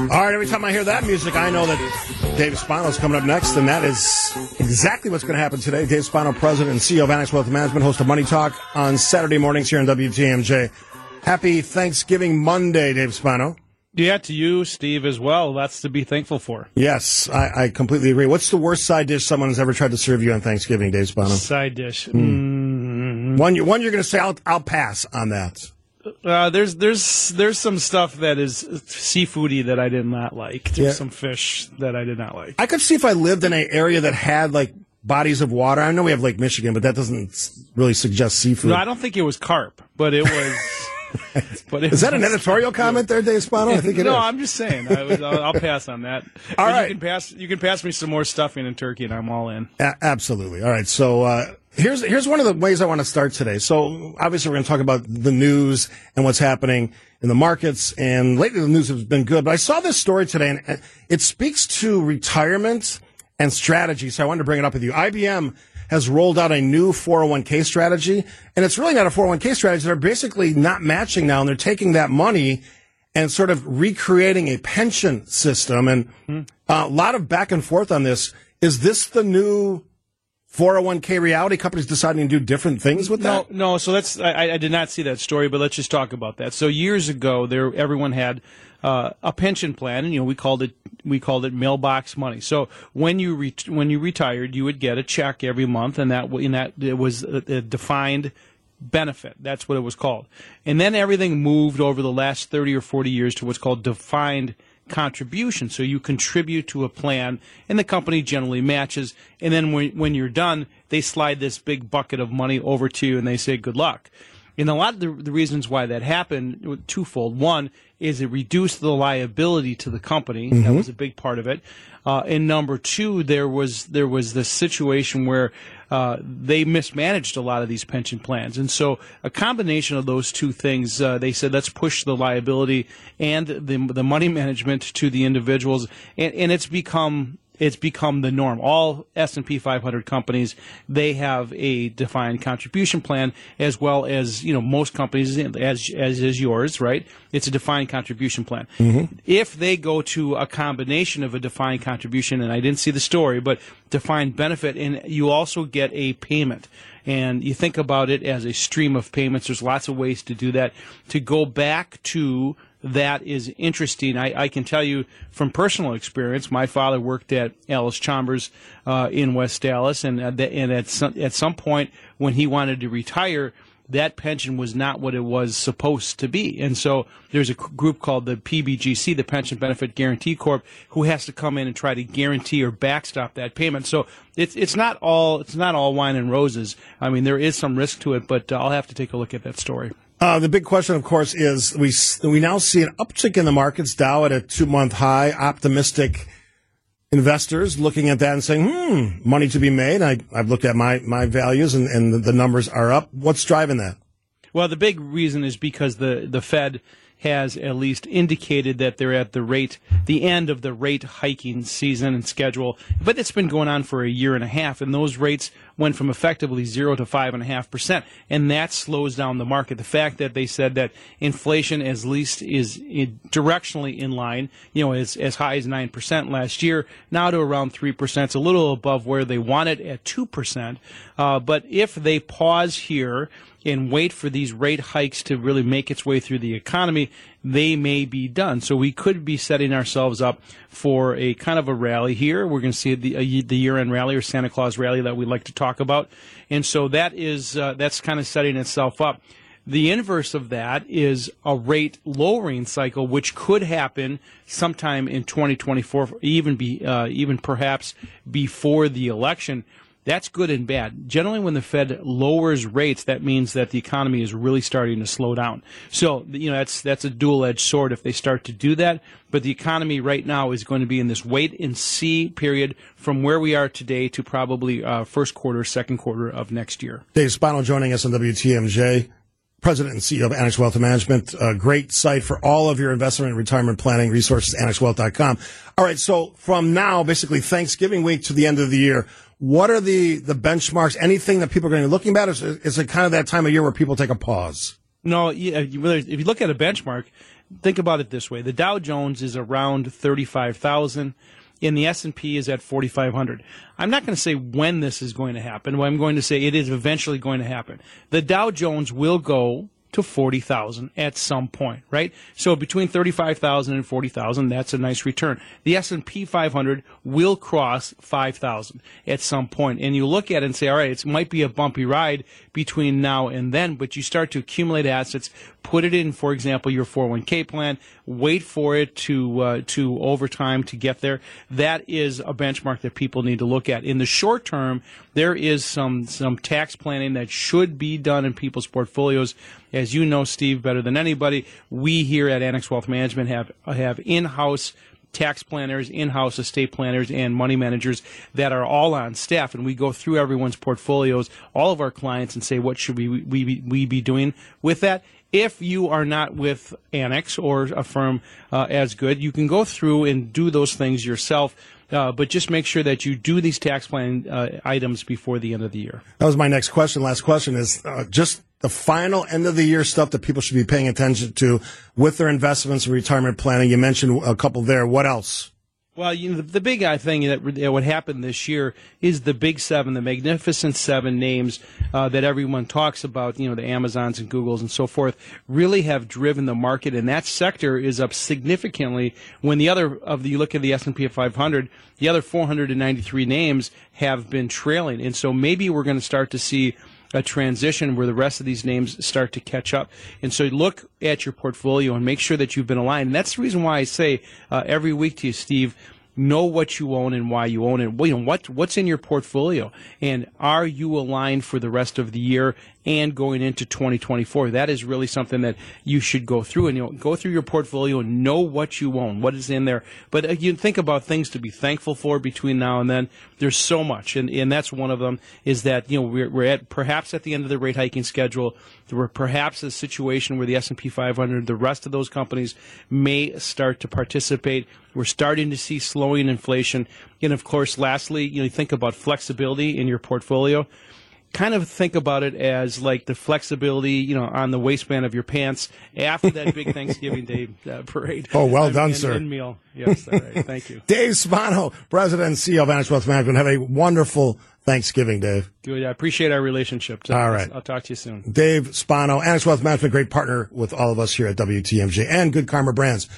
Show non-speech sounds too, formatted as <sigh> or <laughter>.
All right, every time I hear that music, I know that Dave Spano's coming up next, and that is exactly what's going to happen today. Dave Spano, President and CEO of Annex Wealth Management, host of Money Talk on Saturday mornings here on WTMJ. Happy Thanksgiving Monday, Dave Spano. Yeah, to you, Steve, as well. That's to be thankful for. Yes, I, I completely agree. What's the worst side dish someone has ever tried to serve you on Thanksgiving, Dave Spano? Side dish. Mm. One, you- one you're going to say, I'll, I'll pass on that. Uh, there's there's there's some stuff that is seafoody that I did not like. There's Yeah. some fish that I did not like. I could see if I lived in an area that had like bodies of water. I know we have Lake Michigan, but that doesn't really suggest seafood. No, I don't think it was carp, but it was. <laughs> but it Is that an editorial comment there, Dave Spano? I think it is. no, I'm just saying. I was, I'll, I'll pass on that. All right. You can pass. You can pass me some more stuffing and turkey, and I'm all in. A- absolutely. All right. So uh, here's here's one of the ways I want to start today. So obviously we're going to talk about the news and what's happening in the markets. And lately the news has been good. But I saw this story today, and it speaks to retirement and strategy. So I wanted to bring it up with you. IBM has rolled out a new 401k strategy, and it's really not a 401k strategy. They're basically not matching now, and they're taking that money and sort of recreating a pension system. And uh, a lot of back and forth on this. Is this the new 401k reality? Companies deciding to do different things with No, that? no. No. So that's I, I did not see that story, but let's just talk about that. So years ago, there everyone had uh, a pension plan, and you know we called it we called it mailbox money. So when you re- when you retired, you would get a check every month, and that in that it was a, a defined benefit. That's what it was called. And then everything moved over the last 30 or 40 years to what's called defined contribution. So you contribute to a plan and the company generally matches. And then when, when you're done, they slide this big bucket of money over to you and they say, good luck. And a lot of the, the reasons why that happened were twofold. One is it reduced the liability to the company. That was a big part of it. Uh, and number two, there was there was this situation where uh, they mismanaged a lot of these pension plans, and so a combination of those two things, uh, they said let's push the liability and the the money management to the individuals, and, and it's become it's become the norm. All S&P 500 companies, they have a defined contribution plan as well as, you know, most companies as as is yours, right? It's a defined contribution plan. Mm-hmm. If they go to a combination of a defined contribution and I didn't see the story, but defined benefit and you also get a payment and you think about it as a stream of payments. There's lots of ways to do that. To go back to that is interesting. I, I can tell you from personal experience. My father worked at Allis-Chalmers uh, in West Allis, and uh, th- and at some, at some point when he wanted to retire, that pension was not what it was supposed to be. And so there's a group called the PBGC, the Pension Benefit Guarantee Corp, who has to come in and try to guarantee or backstop that payment. So it's it's not all it's not all wine and roses. I mean, there is some risk to it, but uh, I'll have to take a look at that story. Uh, the big question, of course, is we we now see an uptick in the markets. Dow at a two month high. Optimistic investors looking at that and saying, "Hmm, money to be made." I, I've looked at my my values, and, and the, the numbers are up. What's driving that? Well, the big reason is because the, the Fed has at least indicated that they're at the rate, the end of the rate hiking season and schedule. But it's been going on for a year and a half, and those rates went from effectively zero to five and a half percent, and that slows down the market. The fact that they said that inflation, at least, is directionally in line, you know, as as high as nine percent last year, now to around three percent. It's a little above where they want it at two percent. Uh, but if they pause here and wait for these rate hikes to really make its way through the economy, they may be done. So we could be setting ourselves up for a kind of a rally here. We're going to see the, a, the year-end rally or Santa Claus rally that we like to talk about, and so that is uh, that's kind of setting itself up. The inverse of that is a rate lowering cycle, which could happen sometime in 2024, even be uh, even perhaps before the election. That's good and bad. Generally, when the Fed lowers rates, that means that the economy is really starting to slow down. So, you know, that's that's a dual-edged sword if they start to do that. But the economy right now is going to be in this wait and see period from where we are today to probably uh, first quarter, second quarter of next year. Dave Spano joining us on WTMJ, President and CEO of Annex Wealth Management. A great site for all of your investment and retirement planning resources, annexwealth.com. All right, so from now, basically Thanksgiving week to the end of the year, what are the, the benchmarks? Anything that people are going to be looking at? Is, is it kind of that time of year where people take a pause? No, if you look at a benchmark, think about it this way: the Dow Jones is around thirty-five thousand, and the S and P is at forty-five hundred. I'm not going to say when this is going to happen. But I'm going to say it is eventually going to happen. The Dow Jones will go to 40,000 at some point, right? So between 35,000 and 40,000, that's a nice return. The S&P 500 will cross 5,000 at some point. And you look at it and say, all right, it might be a bumpy ride between now and then, but you start to accumulate assets, put it in, for example, your 401k plan, wait for it to, uh, to over time to get there. That is a benchmark that people need to look at. In the short term, there is some, some tax planning that should be done in people's portfolios as you know, Steve, better than anybody, we here at Annex Wealth Management have have in-house tax planners, in-house estate planners, and money managers that are all on staff, and we go through everyone's portfolios, all of our clients, and say what should we we, we be doing with that. If you are not with Annex or a firm uh, as good, you can go through and do those things yourself. Uh, but just make sure that you do these tax plan uh, items before the end of the year. That was my next question. Last question is uh, just the final end of the year stuff that people should be paying attention to with their investments and retirement planning. You mentioned a couple there. What else? Well, you know, the, the big thing that, that would happen this year is the big seven, the magnificent seven names uh, that everyone talks about. You know, the Amazons and Googles and so forth really have driven the market, and that sector is up significantly. When the other of the you look at the S and P 500, the other 493 names have been trailing, and so maybe we're going to start to see a transition where the rest of these names start to catch up. And so look at your portfolio and make sure that you've been aligned. And that's the reason why I say uh, every week to you, Steve, know what you own and why you own it. You know, what what's in your portfolio, and are you aligned for the rest of the year and going into 2024? That is really something that you should go through and you know, go through your portfolio and know what you own, what is in there. But uh, you think about things to be thankful for between now and then. There's so much, and and that's one of them. Is that you know we're, we're at perhaps at the end of the rate hiking schedule. Were perhaps a situation where the S&P 500, the rest of those companies may start to participate. We're starting to see slowing inflation. And of course, lastly, you know, you think about flexibility in your portfolio kind of think about it as like the flexibility, you know, on the waistband of your pants after that big <laughs> Thanksgiving Day uh, parade. Oh, well done, sir. In meal. Yes, all right. Thank you. <laughs> Dave Spano, President and CEO of Annex Wealth Management. Have a wonderful Thanksgiving, Dave. Good. I appreciate our relationship. So all right. I'll, I'll talk to you soon. Dave Spano, Annex Wealth Management, great partner with all of us here at WTMJ and Good Karma Brands.